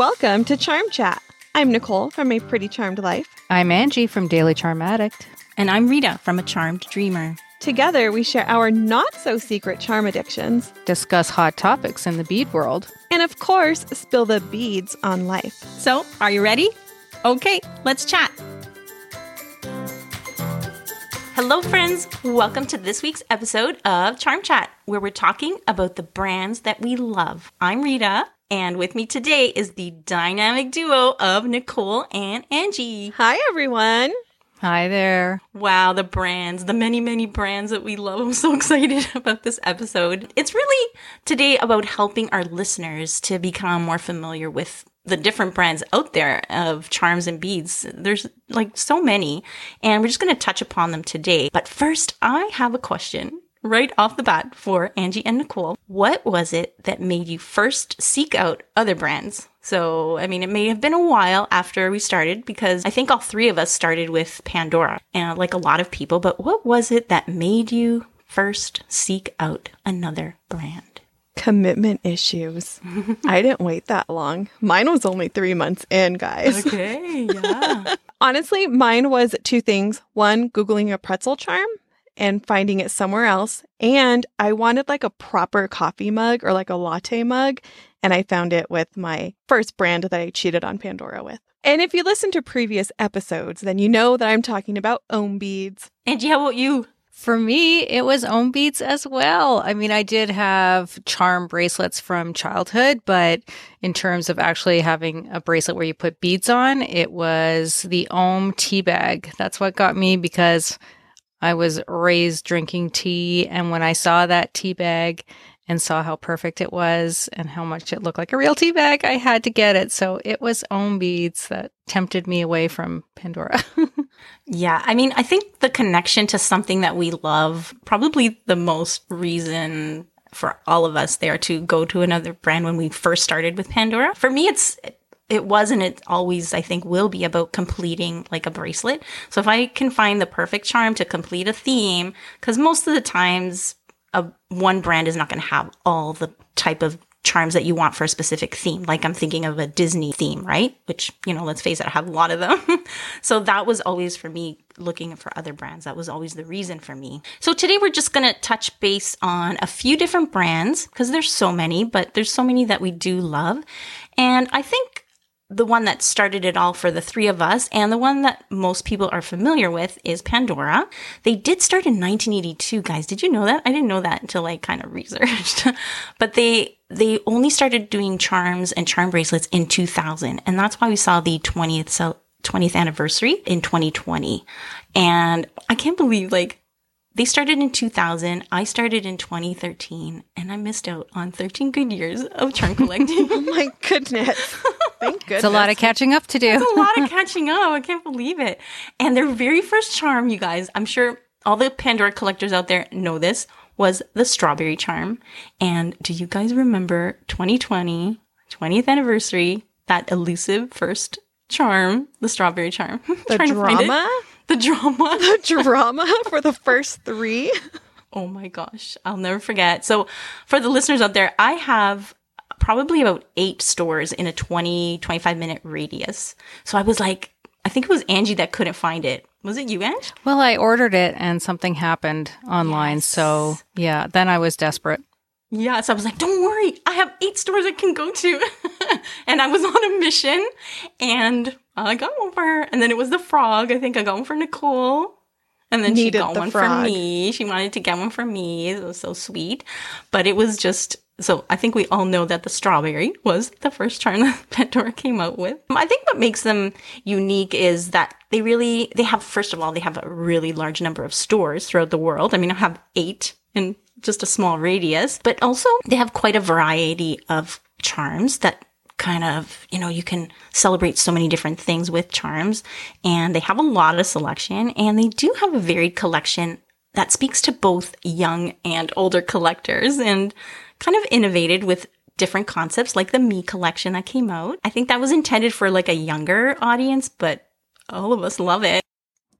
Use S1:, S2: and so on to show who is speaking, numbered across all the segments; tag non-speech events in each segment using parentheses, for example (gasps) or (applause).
S1: Welcome to Charm Chat. I'm Nichol from A Pretty Charmed Life.
S2: I'm Angie from Daily Charm Addict.
S3: And I'm Rita from A Charmed Dreamer.
S1: Together, we share our not so secret charm addictions,
S2: Discuss hot topics in the bead world.
S1: and of course, spill the beads on life.
S3: So, are you ready? Okay, let's chat. Hello, friends. Welcome to this week's episode of Charm Chat, where we're talking about the brands that we love. I'm Rita, and with me today is the dynamic duo of Nichol and Angie.
S1: Hi, everyone.
S2: Hi there.
S3: Wow, the brands, the many, many brands that we love. I'm so (laughs) excited about this episode. It's really today about helping our listeners to become more familiar with the different brands out there of charms and beads. There's like so many, and we're just going to touch upon them today. But first, I have a question right off the bat for Angie and Nichol. What was it that made you first seek out other brands? So, I mean, it may have been a while after we started because I think all three of us started with Pandora and like a lot of people, but what was it that made you first seek out another brand?
S1: Commitment issues. (laughs) I didn't wait that long. Mine was only three months in, guys.
S3: Okay, yeah. (laughs)
S1: Honestly, mine was two things. One, Googling a pretzel charm and finding it somewhere else. And I wanted like a proper coffee mug or like a latte mug. And I found it with my first brand that I cheated on Pandora with. And if you listen to previous episodes, then you know that I'm talking about ohm beads.
S3: Angie, how about you?
S2: For me, it was ohm beads as well. I mean, I did have charm bracelets from childhood, but in terms of actually having a bracelet where you put beads on, it was the Ohm tea bag. That's what got me because I was raised drinking tea. And when I saw that tea bag and saw how perfect it was and how much it looked like a real tea bag, I had to get it. So it was Ohm beads that tempted me away from Pandora. (laughs)
S3: Yeah, I mean, I think the connection to something that we love, probably the most reason for all of us there to go to another brand when we first started with Pandora. For me, it's it was and it always I think will be about completing like a bracelet. So if I can find the perfect charm to complete a theme, because most of the times a one brand is not going to have all the type of charms that you want for a specific theme. Like I'm thinking of a Disney theme, right? Which, you know, let's face it, I have a lot of them. (laughs) so that was always for me looking for other brands. That was always the reason for me. So today we're just going to touch base on a few different brands because there's so many, but there's so many that we do love. And I think the one that started it all for the three of us and the one that most people are familiar with is Pandora. They did start in 1982, guys. Did you know that? I didn't know that until I kind of (laughs) researched. but they they only started doing charms and charm bracelets in 2000, and that's why we saw the 20th so 20th anniversary in 2020. And I can't believe like they started in 2000. I started in 2013, and I missed out on 13 good years of charm collecting. (laughs)
S1: Oh my goodness. (laughs) Thank goodness.
S2: it's a lot of catching up to do.
S3: It's a lot of (laughs) catching up. I can't believe it. And their very first charm, you guys, I'm sure all the Pandora collectors out there know this, was the strawberry charm. And do you guys remember 2020, 20th anniversary, that elusive first charm, the strawberry charm? (laughs)
S1: the
S3: Trying to find it.
S1: drama?
S3: The drama. (laughs)
S1: The drama for the first three?
S3: Oh my gosh, I'll never forget. So, for the listeners out there, I have probably about eight stores in a 20, 25 minute radius. So, I was like, I think it was Angie that couldn't find it. Was it you, Angie?
S2: Well, I ordered it and something happened online.
S3: Yes.
S2: So, yeah, then I was desperate.
S3: Yeah, so I was like, don't worry, I have eight stores I can go to. (laughs) and I was on a mission and I got one for her. And then it was the frog. I think I got one for Nichol. And then she got
S1: the
S3: one
S1: frog.
S3: for me. She wanted to get one for me. It was so sweet. But it was just so I think we all know that the strawberry was the first charm (laughs) that Pandora came out with. I think what makes them unique is that they really they have first of all they have a really large number of stores throughout the world. I mean, I have 8 in just a small radius, but also they have quite a variety of charms that kind of, you know, you can celebrate so many different things with charms and they have a lot of selection and they do have a varied collection that speaks to both young and older collectors and kind of innovated with different concepts like the me collection that came out. I think that was intended for like a younger audience, but all of us love it.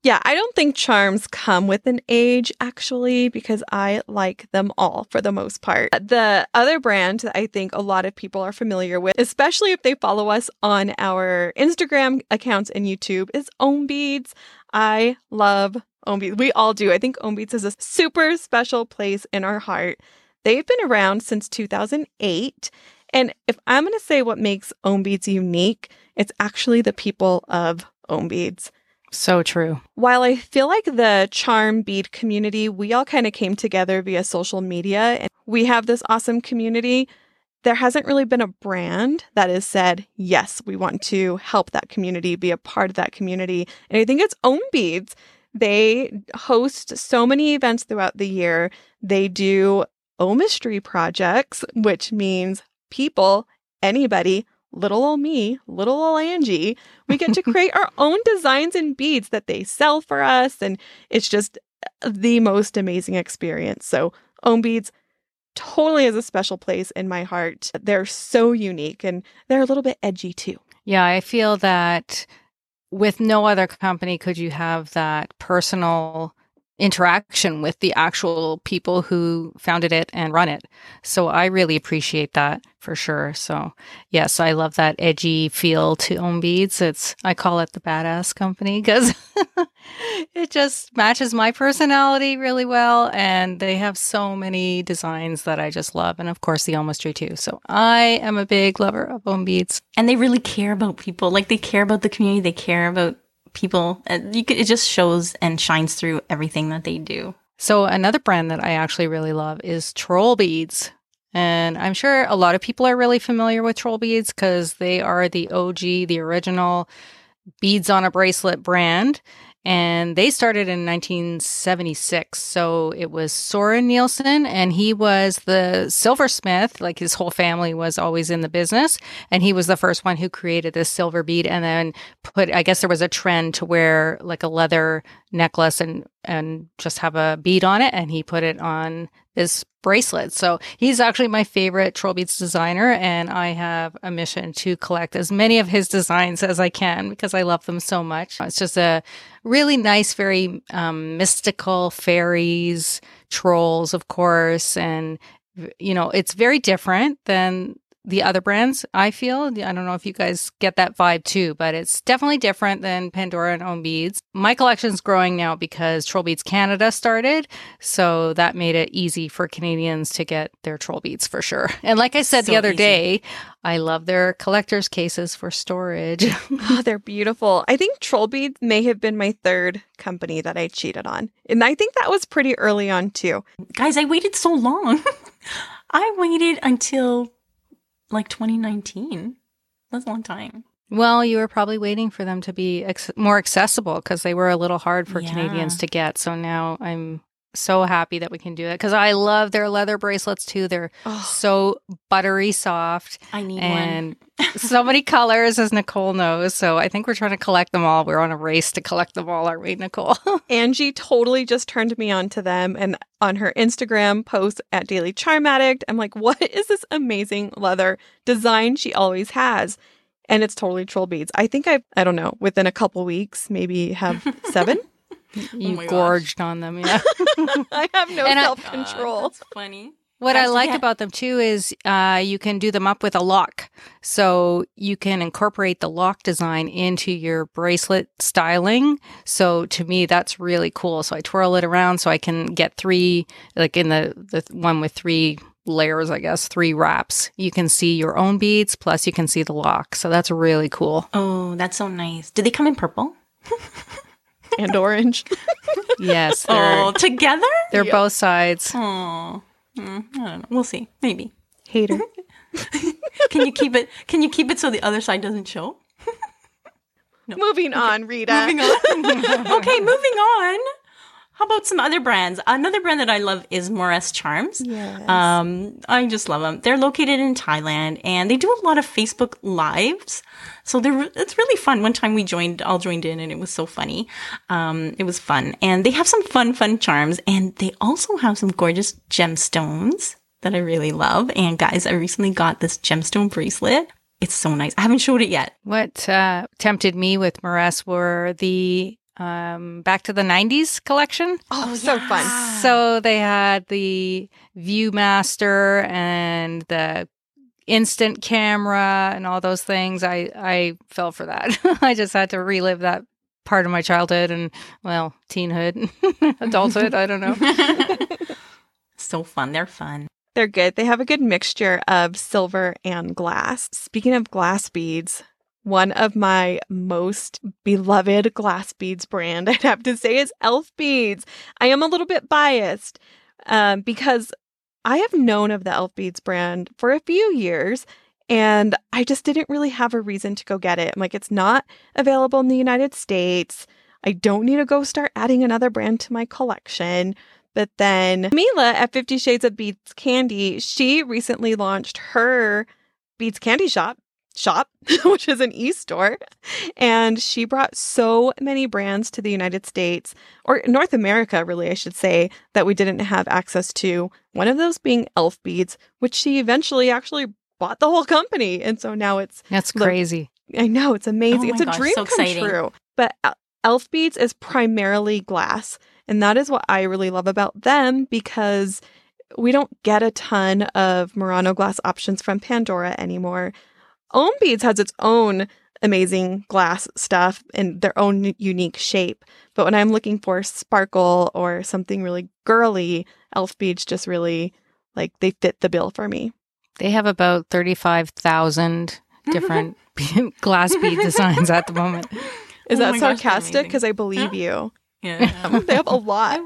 S1: Yeah, I don't think charms come with an age actually because I like them all for the most part. The other brand that I think a lot of people are familiar with, especially if they follow us on our Instagram accounts and YouTube, is Ohm Beads. I love Ohm Beads. We all do. I think Ohm Beads is a super special place in our heart. They've been around since 2008. And if I'm going to say what makes Ohm Beads unique, it's actually the people of Ohm Beads.
S2: So true.
S1: While I feel like the charm bead community, we all kind of came together via social media and we have this awesome community. There hasn't really been a brand that has said, yes, we want to help that community, be a part of that community. And I think it's Ohm Beads. They host so many events throughout the year. They do Ohmistry projects, which means people, anybody little old me, little old Angie, we get to (laughs) create our own designs and beads that they sell for us. And it's just uh, the most amazing experience. So, Ohm Beads totally has a special place in my heart. They're so unique and they're a little bit edgy too.
S2: Yeah, I feel that with no other company could you have that personal interaction with the actual people who founded it and run it. So I really appreciate that for sure. So yes, I love that edgy feel to Ohm Beads. It's I call it the badass company because (laughs) it just matches my personality really well. And they have so many designs that I just love. And of course the Ohmistry too. So I am a big lover of Ohm Beads.
S3: And they really care about people. Like they care about the community. They care about people. Uh, you could, it just shows and shines through everything that they do.
S2: So another brand that I actually really love is Troll Beads. And I'm sure a lot of people are really familiar with Troll Beads because they are the OG, the original beads on a bracelet brand and they started in 1976. So it was Soren Nielsen, and he was the silversmith. Like his whole family was always in the business, and he was the first one who created this silver bead, and then put. I guess there was a trend to wear like a leather necklace and and just have a bead on it, and he put it on this bracelet. So he's actually my favorite Troll Beads designer, and I have a mission to collect as many of his designs as I can because I love them so much. It's just a really nice, very um, mystical fairies, trolls, of course, and you know, it's very different than the other brands, I feel. I don't know if you guys get that vibe too, but it's definitely different than Pandora and Ohm Beads. My collection's growing now because Troll Beads Canada started. So that made it easy for Canadians to get their Troll Beads for sure. (laughs) And like I said so the other easy. day, I love their collector's cases for storage. (laughs)
S1: oh, they're beautiful. I think Troll Beads may have been my third company that I cheated on. And I think that was pretty early on too.
S3: Guys, I waited so long. (laughs) I waited until like 2019. That's a long time.
S2: Well, you were probably waiting for them to be ex- more accessible because they were a little hard for yeah. Canadians to get. So now I'm so happy that we can do it because I love their leather bracelets too. They're oh. so buttery soft.
S3: I need
S2: and so many colors, as Nichol knows. So I think we're trying to collect them all. We're on a race to collect them all, aren't we, Nichol? (laughs)
S1: Angie totally just turned me on to them, and on her Instagram post at Daily Charm Addict, I'm like, what is this amazing leather design she always has? And it's totally troll beads. I think I, I don't know, within a couple weeks, maybe have (laughs) seven.
S2: You oh gorged gosh. on them, yeah. (laughs)
S1: I have no self control.
S3: That's funny.
S2: What I like about them too is uh, you can do them up with a lock. So you can incorporate the lock design into your bracelet styling. So to me, that's really cool. So I twirl it around so I can get three, like in the, the one with three layers, I guess, three wraps. You can see your own beads, plus you can see the lock. So that's really cool.
S3: Oh, that's so nice. Do they come in purple? (laughs)
S1: and orange. (laughs)
S2: yes. (laughs)
S3: Oh, together?
S2: They're yep. both sides.
S3: Oh, mm, I don't know. We'll see. Maybe.
S1: Hater. (laughs)
S3: can you keep it? Can you keep it so the other side doesn't show?
S1: no. Moving okay. on, Rita.
S3: Moving on. okay, moving on. How about some other brands? Another brand that I love is Moress Charms.
S1: Yes.
S3: Um, I just love them. They're located in Thailand and they do a lot of Facebook lives. So they're, it's really fun. One time we joined, all joined in and it was so funny. Um, it was fun and they have some fun, fun charms and they also have some gorgeous gemstones that I really love. And guys, I recently got this gemstone bracelet. It's so nice. I haven't showed it yet.
S2: What uh, tempted me with Moress were the um, back to the 90s collection.
S1: Oh,
S3: Oh,
S1: so
S3: yeah.
S1: fun.
S2: So they had the Viewmaster and the instant camera and all those things. I I fell for that. (laughs) I just had to relive that part of my childhood and well, teenhood, (laughs) adulthood. I don't know. (laughs)
S3: so fun. They're fun.
S1: They're good. They have a good mixture of silver and glass. Speaking of glass beads, one of my most beloved glass beads brand, (laughs) I'd have to say, is Elf Beads. I am a little bit biased um, because I have known of the Elf Beads brand for a few years and I just didn't really have a reason to go get it. I'm like, it's not available in the United States. I don't need to go start adding another brand to my collection. But then Mila at Fifty Shades of Beads Candy, she recently launched her Beads Candy shop, shop, (laughs) which is an e-store, and she brought so many brands to the United States or North America, really, I should say, that we didn't have access to. One of those being Elf Beads, which she eventually actually bought the whole company, and so now it's
S2: That's
S1: Look,
S2: crazy.
S1: I know it's amazing.
S3: Oh my
S1: it's a
S3: gosh,
S1: dream
S3: so
S1: come
S3: exciting.
S1: true. But El- Elf Beads is primarily glass, and that is what I really love about them because we don't get a ton of Murano glass options from Pandora anymore. Ohm Beads has its own amazing glass stuff and their own unique shape. But when I'm looking for sparkle or something really girly, Elf Beads just really like they fit the bill for me.
S2: They have about 35,000 different (laughs) (laughs) glass bead designs at the moment.
S1: Is
S3: Oh
S1: that
S3: my gosh, they're
S1: sarcastic? Because I believe you.
S3: Yeah. (laughs)
S1: they have a lot.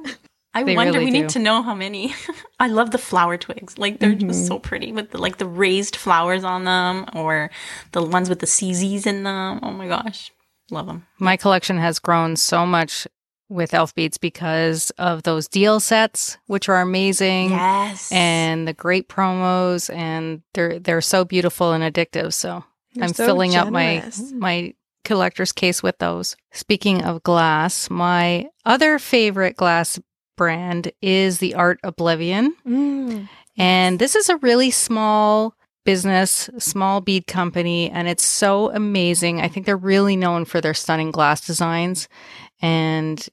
S3: I
S2: They
S3: wonder.
S2: really
S3: we
S2: do.
S3: need to know how many. (laughs) I love the flower twigs. Like they're
S1: Mhm.
S3: just so pretty with the, like the raised flowers on them, or the ones with the CZs in them. Oh my gosh, love them.
S2: My collection has grown so much with elf beads because of those deal sets, which are amazing.
S3: Yes,
S2: And the great promos, and they're they're so beautiful and addictive. So
S1: You're
S2: I'm
S1: so
S2: filling up my my collector's case with those. Speaking of glass, my other favorite glass brand is the Art Oblivion.
S1: Mm.
S2: And this is a really small business, small bead company, and it's so amazing. I think they're really known for their stunning glass designs and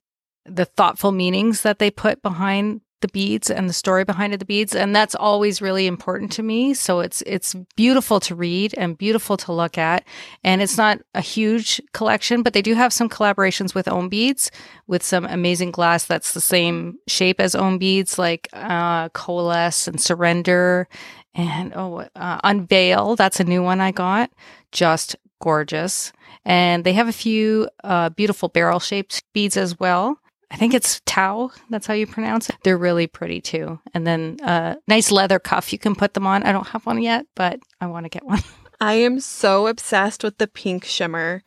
S2: the thoughtful meanings that they put behind the beads and the story behind the beads and that's always really important to me. So it's it's beautiful to read and beautiful to look at. And it's not a huge collection but they do have some collaborations with ohm beads with some amazing glass that's the same shape as ohm beads like uh coalesce and surrender and oh uh, unveil that's a new one i got. Just gorgeous. And they have a few uh, beautiful barrel shaped beads as well I think it's Tau. That's how you pronounce it. They're really pretty too. And then uh, nice leather cuff. You can put them on. I don't have one yet, but I want to get one. (laughs)
S1: I am so obsessed with the pink shimmer.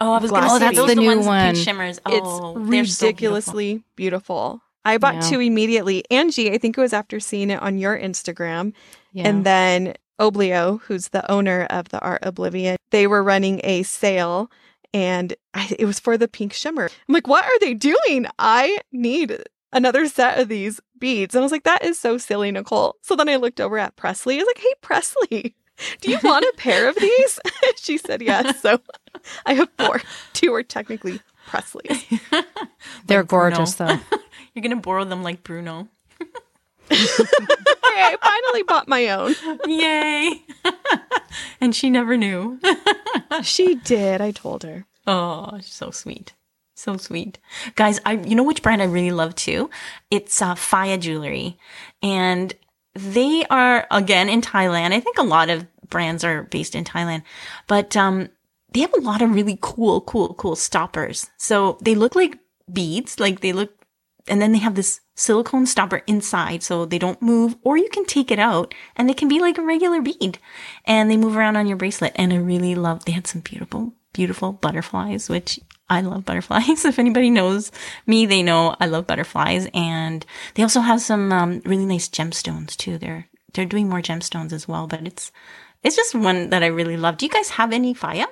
S3: Oh, I was gonna say
S1: beads.
S3: those
S2: the
S3: the
S2: new
S3: ones
S2: one.
S3: pink shimmers. Oh,
S1: it's
S3: they're so beautiful.
S1: ridiculously beautiful. I bought
S2: Yeah.
S1: two immediately. Angie, I think it was after seeing it on your Instagram.
S2: Yeah.
S1: And then Oblio, who's the owner of the Art Oblivion, they were running a sale and I, it was for the pink shimmer. I'm like, what are they doing? I need another set of these beads. And I was like, that is so silly, Nichol. So then I looked over at Presley. I was like, hey, Presley, (laughs) do you want a pair of these? (laughs) she said yes. So I have four. Two are technically Presley's. (laughs)
S2: They're
S3: Like Bruno.
S2: gorgeous though.
S3: You're gonna borrow them like Bruno. (laughs)
S1: I finally bought my own.
S3: Yay! (laughs) and she never knew. (laughs)
S1: She did. I told her.
S3: Oh, so sweet. So sweet. Guys, I you know which brand I really love too? It's uh Faya Jewelry. And they are again in Thailand. I think a lot of brands are based in Thailand. But um they have a lot of really cool, cool, cool stoppers. So they look like beads, like they look and then they have this silicone stopper inside so they don't move or you can take it out and they can be like a regular bead. And they move around on your bracelet and i really love they had some beautiful beautiful butterflies which i love butterflies. (laughs) If anybody knows me they know i love butterflies and they also have some um, really nice gemstones too. They're they're doing more gemstones as well but it's it's just one that i really love. Do you guys have any Faya?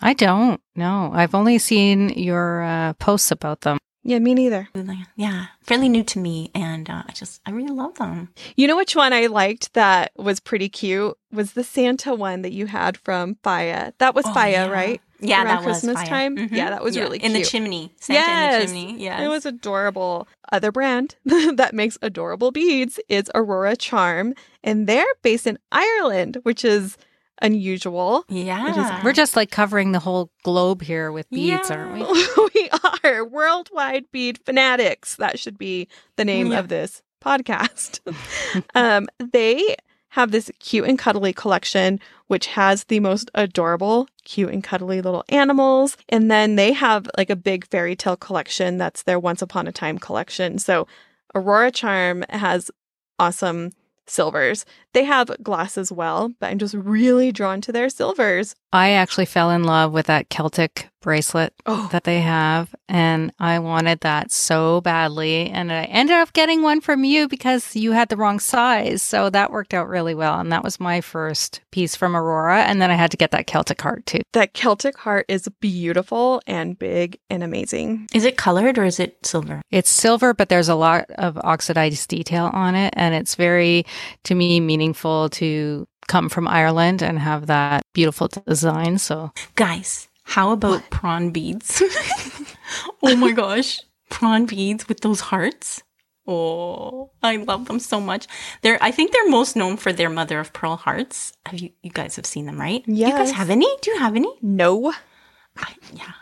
S2: I don't. No, I've only seen your uh, posts about them.
S1: Yeah, me neither.
S3: yeah fairly new to me and uh, i just i really love them
S1: You know which one I liked that was pretty cute was the Santa one that you had from Faya. That was
S3: Oh,
S1: Faya,
S3: yeah.
S1: right?
S3: Yeah,
S1: around
S3: that was
S1: Christmas
S3: fire.
S1: time.
S3: Mhm.
S1: Yeah, that was
S3: Yeah,
S1: really
S3: in the chimney. Santa
S1: yes,
S3: in the chimney. Yes.
S1: it was adorable. Other brand (laughs) that makes adorable beads is Aurora Charm, and they're based in Ireland, which is unusual.
S3: yeah.
S2: We're just like covering the whole globe here with beads,
S3: Yeah.
S2: aren't we? (laughs)
S1: we are worldwide bead fanatics. That should be the name
S3: Yeah.
S1: of this podcast. (laughs) um, they have this cute and cuddly collection, which has the most adorable, cute and cuddly little animals. And then they have like a big fairy tale collection that's their Once Upon a Time collection. So Aurora Charm has awesome silvers. They have glass as well, but I'm just really drawn to their silvers.
S2: I actually fell in love with that Celtic bracelet
S1: Oh,
S2: that they have, and I wanted that so badly. And I ended up getting one from you because you had the wrong size. So that worked out really well. And that was my first piece from Aurora. And then I had to get that Celtic heart too.
S1: that Celtic heart is beautiful and big and amazing.
S3: Is it colored or is it silver?
S2: It's silver, but there's a lot of oxidized detail on it. And it's very, to me, meaningful to come from Ireland and have that beautiful design. So
S3: Guys, how about prawn beads? (laughs) oh my gosh. Prawn beads with those hearts. Oh, I love them so much. They're I think they're most known for their mother of pearl hearts. Have you you guys have seen them, right? You guys have any? Do you have any?
S1: No.
S3: I, yeah.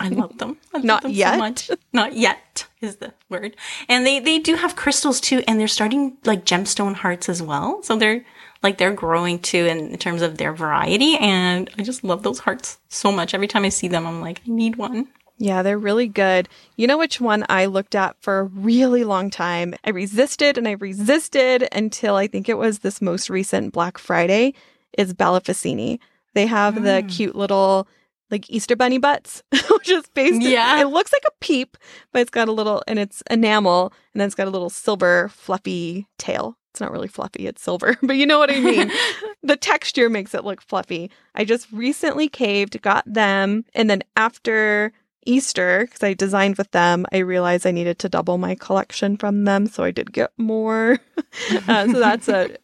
S3: I love them. I love
S1: Not
S3: them
S1: yet.
S3: so much. Not yet is the word. And they they do have crystals too, and they're starting like gemstone hearts as well. So they're like they're growing too in, in terms of their variety. And I just love those hearts so much. Every time I see them, I'm like, I need one.
S1: Yeah, they're really good. You know which one I looked at for a really long time? I resisted and I resisted until I think it was this most recent Black Friday is Bella Fascini. They have the
S3: Mm.
S1: cute little like Easter bunny butts, (laughs) which is based
S3: Yeah.
S1: it looks like a peep, but it's got a little and it's enamel and then it's got a little silver fluffy tail. It's not really fluffy, it's silver, (laughs) but you know what I mean. (laughs) the texture makes it look fluffy. I just recently caved, got them, and then after Easter, because I designed with them, I realized I needed to double my collection from them, so I did get more. (laughs) uh, so that's a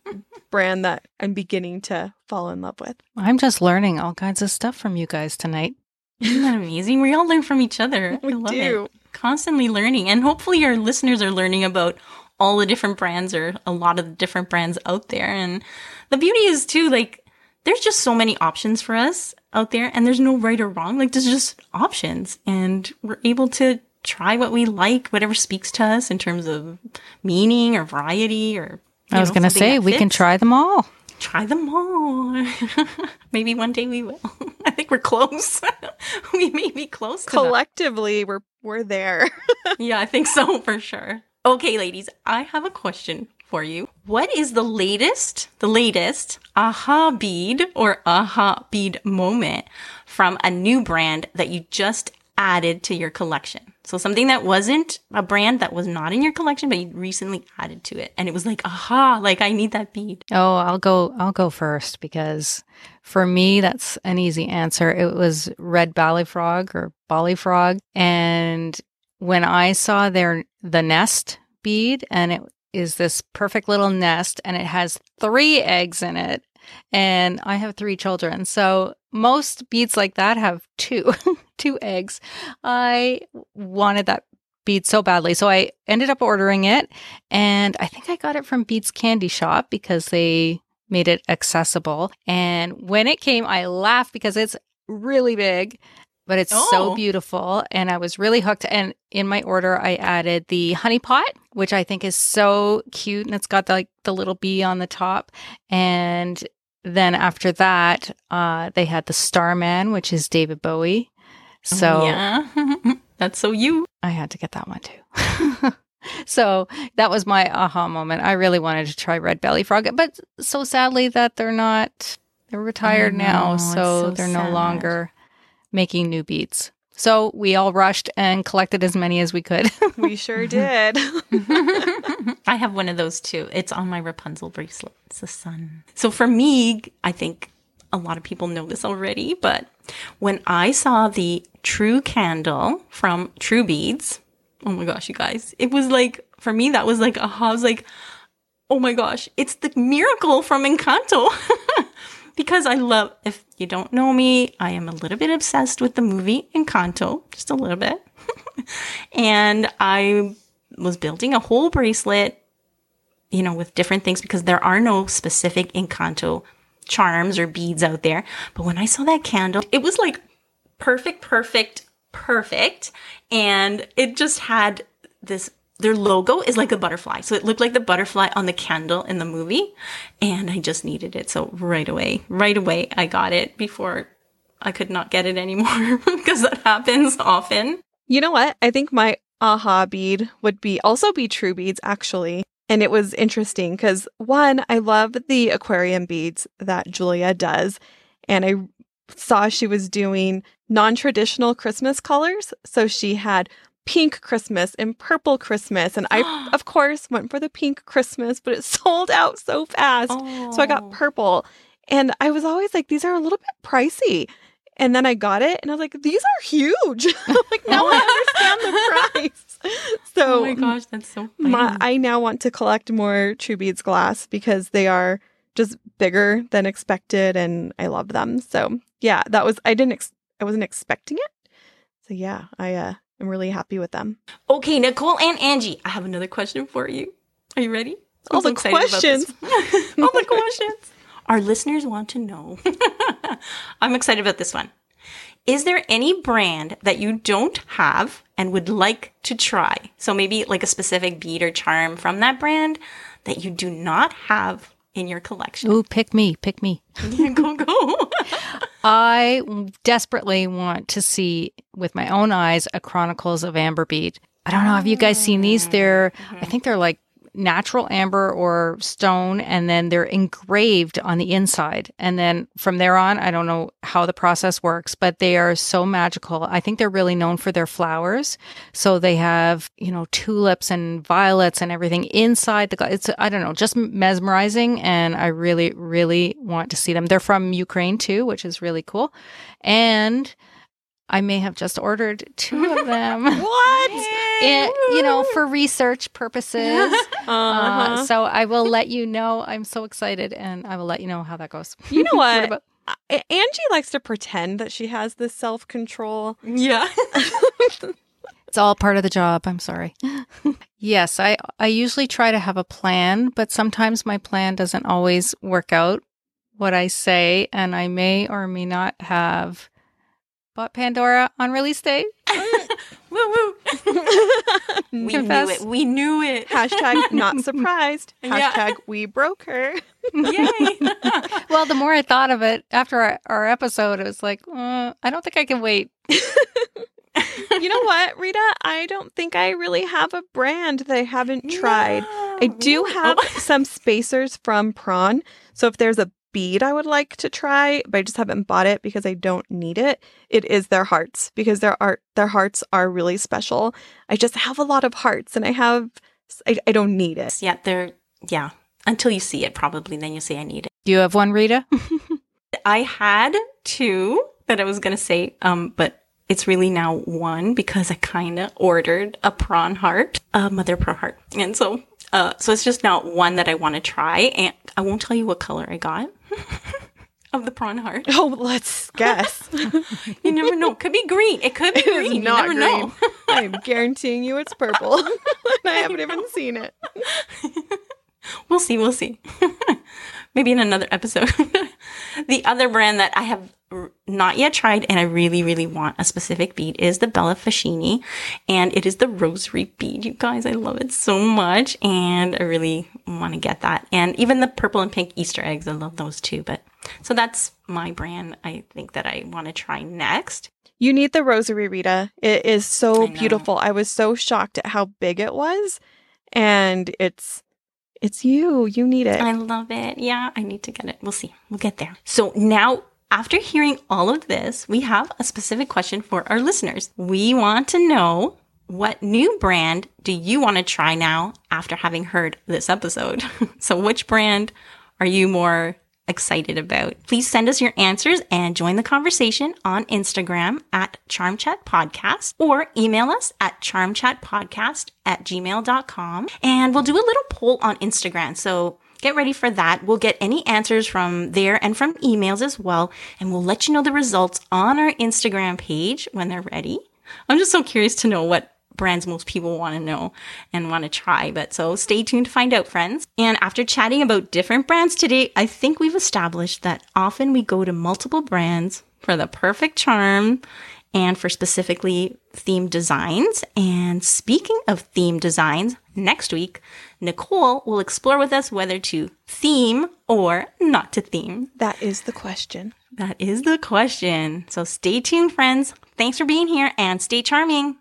S1: brand that I'm beginning to fall in love with.
S2: I'm just learning all kinds of stuff from you guys tonight.
S3: Isn't that amazing? We all learn from each other. (laughs) I
S1: We
S3: love
S1: do.
S3: it. Constantly learning. And hopefully our listeners are learning about all the different brands or a lot of the different brands out there. And the beauty is too, like, there's just so many options for us out there and there's no right or wrong. Like there's just options and we're able to try what we like, whatever speaks to us in terms of meaning or variety or
S2: I was going to say, we can try them all.
S3: try them all. (laughs) maybe one day we will. (laughs) I think we're close. (laughs) we may be close to that.
S1: Collectively, we're we're there.
S3: Yeah, I think so for sure. Okay, ladies, I have a question for you. What is the latest, the latest aha bead or aha bead moment from a new brand that you just added to your collection? So something that wasn't a brand that was not in your collection, but you recently added to it. And it was like, aha, like I need that bead.
S2: Oh, I'll go I'll go first because for me that's an easy answer. It was Redbalifrog or bally frog. and when I saw their the nest bead and it is this perfect little nest and it has 3 eggs in it and I have 3 children. So most beads like that have two (laughs) two eggs. I wanted that bead so badly. So I ended up ordering it and I think I got it from Beads Candy Shop because they made it accessible. And when it came, I laughed because it's really big, but it's
S3: Oh.
S2: so beautiful. And I was really hooked. And in my order, I added the honey pot, which I think is so cute. And it's got the, like the little bee on the top. And then after that, uh, they had the Starman, which is David Bowie. So
S3: yeah, (laughs) that's so you.
S2: I had to get that one too. (laughs) so that was my aha moment. I really wanted to try red belly frog, but so sadly that they're not they're retired
S3: I
S2: now, so,
S3: so
S2: they're
S3: sad.
S2: no longer making new beats. So we all rushed and collected as many as we could. (laughs)
S1: we sure did. (laughs)
S3: I have one of those too. It's on my Rapunzel bracelet. It's the sun. So for me, I think a lot of people know this already, but when I saw the True Candle from True Beads, oh my gosh, you guys, it was like, for me, that was like, aha, I was like, oh my gosh, it's the miracle from Encanto. (laughs) because I love, if you don't know me, I am a little bit obsessed with the movie Encanto, just a little bit. (laughs) and I was building a whole bracelet, you know, with different things because there are no specific Encanto charms or beads out there. But when I saw that candle, it was like perfect, perfect, perfect. And it just had this their logo is like a butterfly. So it looked like the butterfly on the candle in the movie. And I just needed it. So right away, right away, I got it before I could not get it anymore (laughs) because that happens often.
S1: You know what? I think my aha bead would be also be true beads actually. And it was interesting because one, I love the aquarium beads that Julia does. And I saw she was doing non traditional Christmas colors. So she had pink Christmas and purple Christmas. And I, (gasps) of course, went for the pink Christmas, but it (laughs) sold out so fast. Oh. So I got purple. And I was always like, these are a little bit pricey. And then I got it and I was like, these are huge. (laughs) like now I understand the price. (laughs) So
S3: Oh my gosh, that's so funny.
S1: My, I now want to collect more True Beads glass because they are just bigger than expected and I love them. So yeah, that was I didn't ex- I wasn't expecting it. So yeah, I uh I'm really happy with them.
S3: Okay, Nichol and Angie, I have another question for you. Are you ready?
S1: All the questions. (laughs)
S3: All the questions. Our listeners want to know. (laughs) I'm excited about this one. Is there any brand that you don't have and would like to try? So maybe like a specific bead or charm from that brand that you do not have in your collection.
S2: Ooh, pick me, pick me. (laughs)
S3: go, go.
S2: I desperately want to see with my own eyes a Chronicles of Amber bead. I don't know. Have you guys seen these? They're, I mm-hmm. think they're like natural amber or stone, and then they're engraved on the inside. And then from there on, I don't know how the process works, but they are so magical. I think they're really known for their flowers. So they have, you know, tulips and violets and everything inside the, it's, I don't know, just mesmerizing. And I really, really want to see them. They're from Ukraine too, which is really cool. And I may have just ordered two of (laughs) them.
S1: what?
S2: And, you know, for research purposes. (laughs)
S1: Uh-huh.
S2: Uh, so I will let you know. I'm so excited and I will let you know how that goes.
S1: You know (laughs) what?
S2: about-
S1: A- Angie likes to pretend that she has this self control.
S3: Yeah.
S2: It's all part of the job. I'm sorry. yes, I, I usually try to have a plan, but sometimes my plan doesn't always work out what I say, and I may or may not have bought Pandora on release day. (laughs)
S3: woo woo. (laughs) we knew it. We knew it. (laughs)
S1: Hashtag not surprised.
S3: Yeah.
S1: Hashtag we broke her.
S3: Yay.
S2: Well, the more I thought of it after our, our episode, it was like, uh, I don't think I can wait.
S1: you know what, Rita? I don't think I really have a brand that I haven't tried. I do have some spacers from Prawn. So if there's a bead I would like to try, but I just haven't bought it because I don't need it, it is their hearts because their art their hearts are really special. I just have a lot of hearts and I have I, I don't need it.
S3: Yeah, they're yeah. Until you see it, probably then you say I need it.
S2: Do you have one, Rita? (laughs)
S3: I had two that I was gonna say, um, but it's really now one because I kind of ordered a prawn heart, a mother pearl heart, and so uh, so it's just now one that I want to try, and I won't tell you what color I got of the prawn heart. (laughs)
S1: Oh, let's guess. (laughs)
S3: You never know. It could be green. It could be
S1: It
S3: green. You
S1: not
S3: never
S1: green.
S3: know.
S1: I'm guaranteeing you it's purple. (laughs) and I haven't even seen it.
S3: We'll see. We'll see. Maybe in another episode. (laughs) the other brand that I have not yet tried and I really, really want a specific bead is the Bella Fascini. And it is the rosary bead. You guys, I love it so much. And I really want to get that. And even the purple and pink Easter eggs, I love those too. But so that's my brand I think that I want to try next.
S1: You need the rosary, Rita. It is so
S3: I
S1: beautiful. I was so shocked at how big it was. And it's it's you. You need it.
S3: I love it. Yeah, I need to get it. We'll see. We'll get there. So now, after hearing all of this, we have a specific question for our listeners. We want to know what new brand do you want to try now after having heard this episode? (laughs) so, which brand are you more excited about? Please send us your answers and join the conversation on Instagram at Charm Chat Podcast or email us at charmchatpodcast at gmail.com. And we'll do a little poll on Instagram. So get ready for that. We'll get any answers from there and from emails as well. And we'll let you know the results on our Instagram page when they're ready. I'm just so curious to know what brands most people want to know and want to try. But so stay tuned to find out, friends. And after chatting about different brands today, I think we've established that often we go to multiple brands for the perfect charm and for specifically theme designs. And speaking of theme designs, next week, Nichol will explore with us whether to theme or not to theme.
S1: That is the question.
S3: That is the question. So stay tuned, friends. Thanks for being here and stay charming.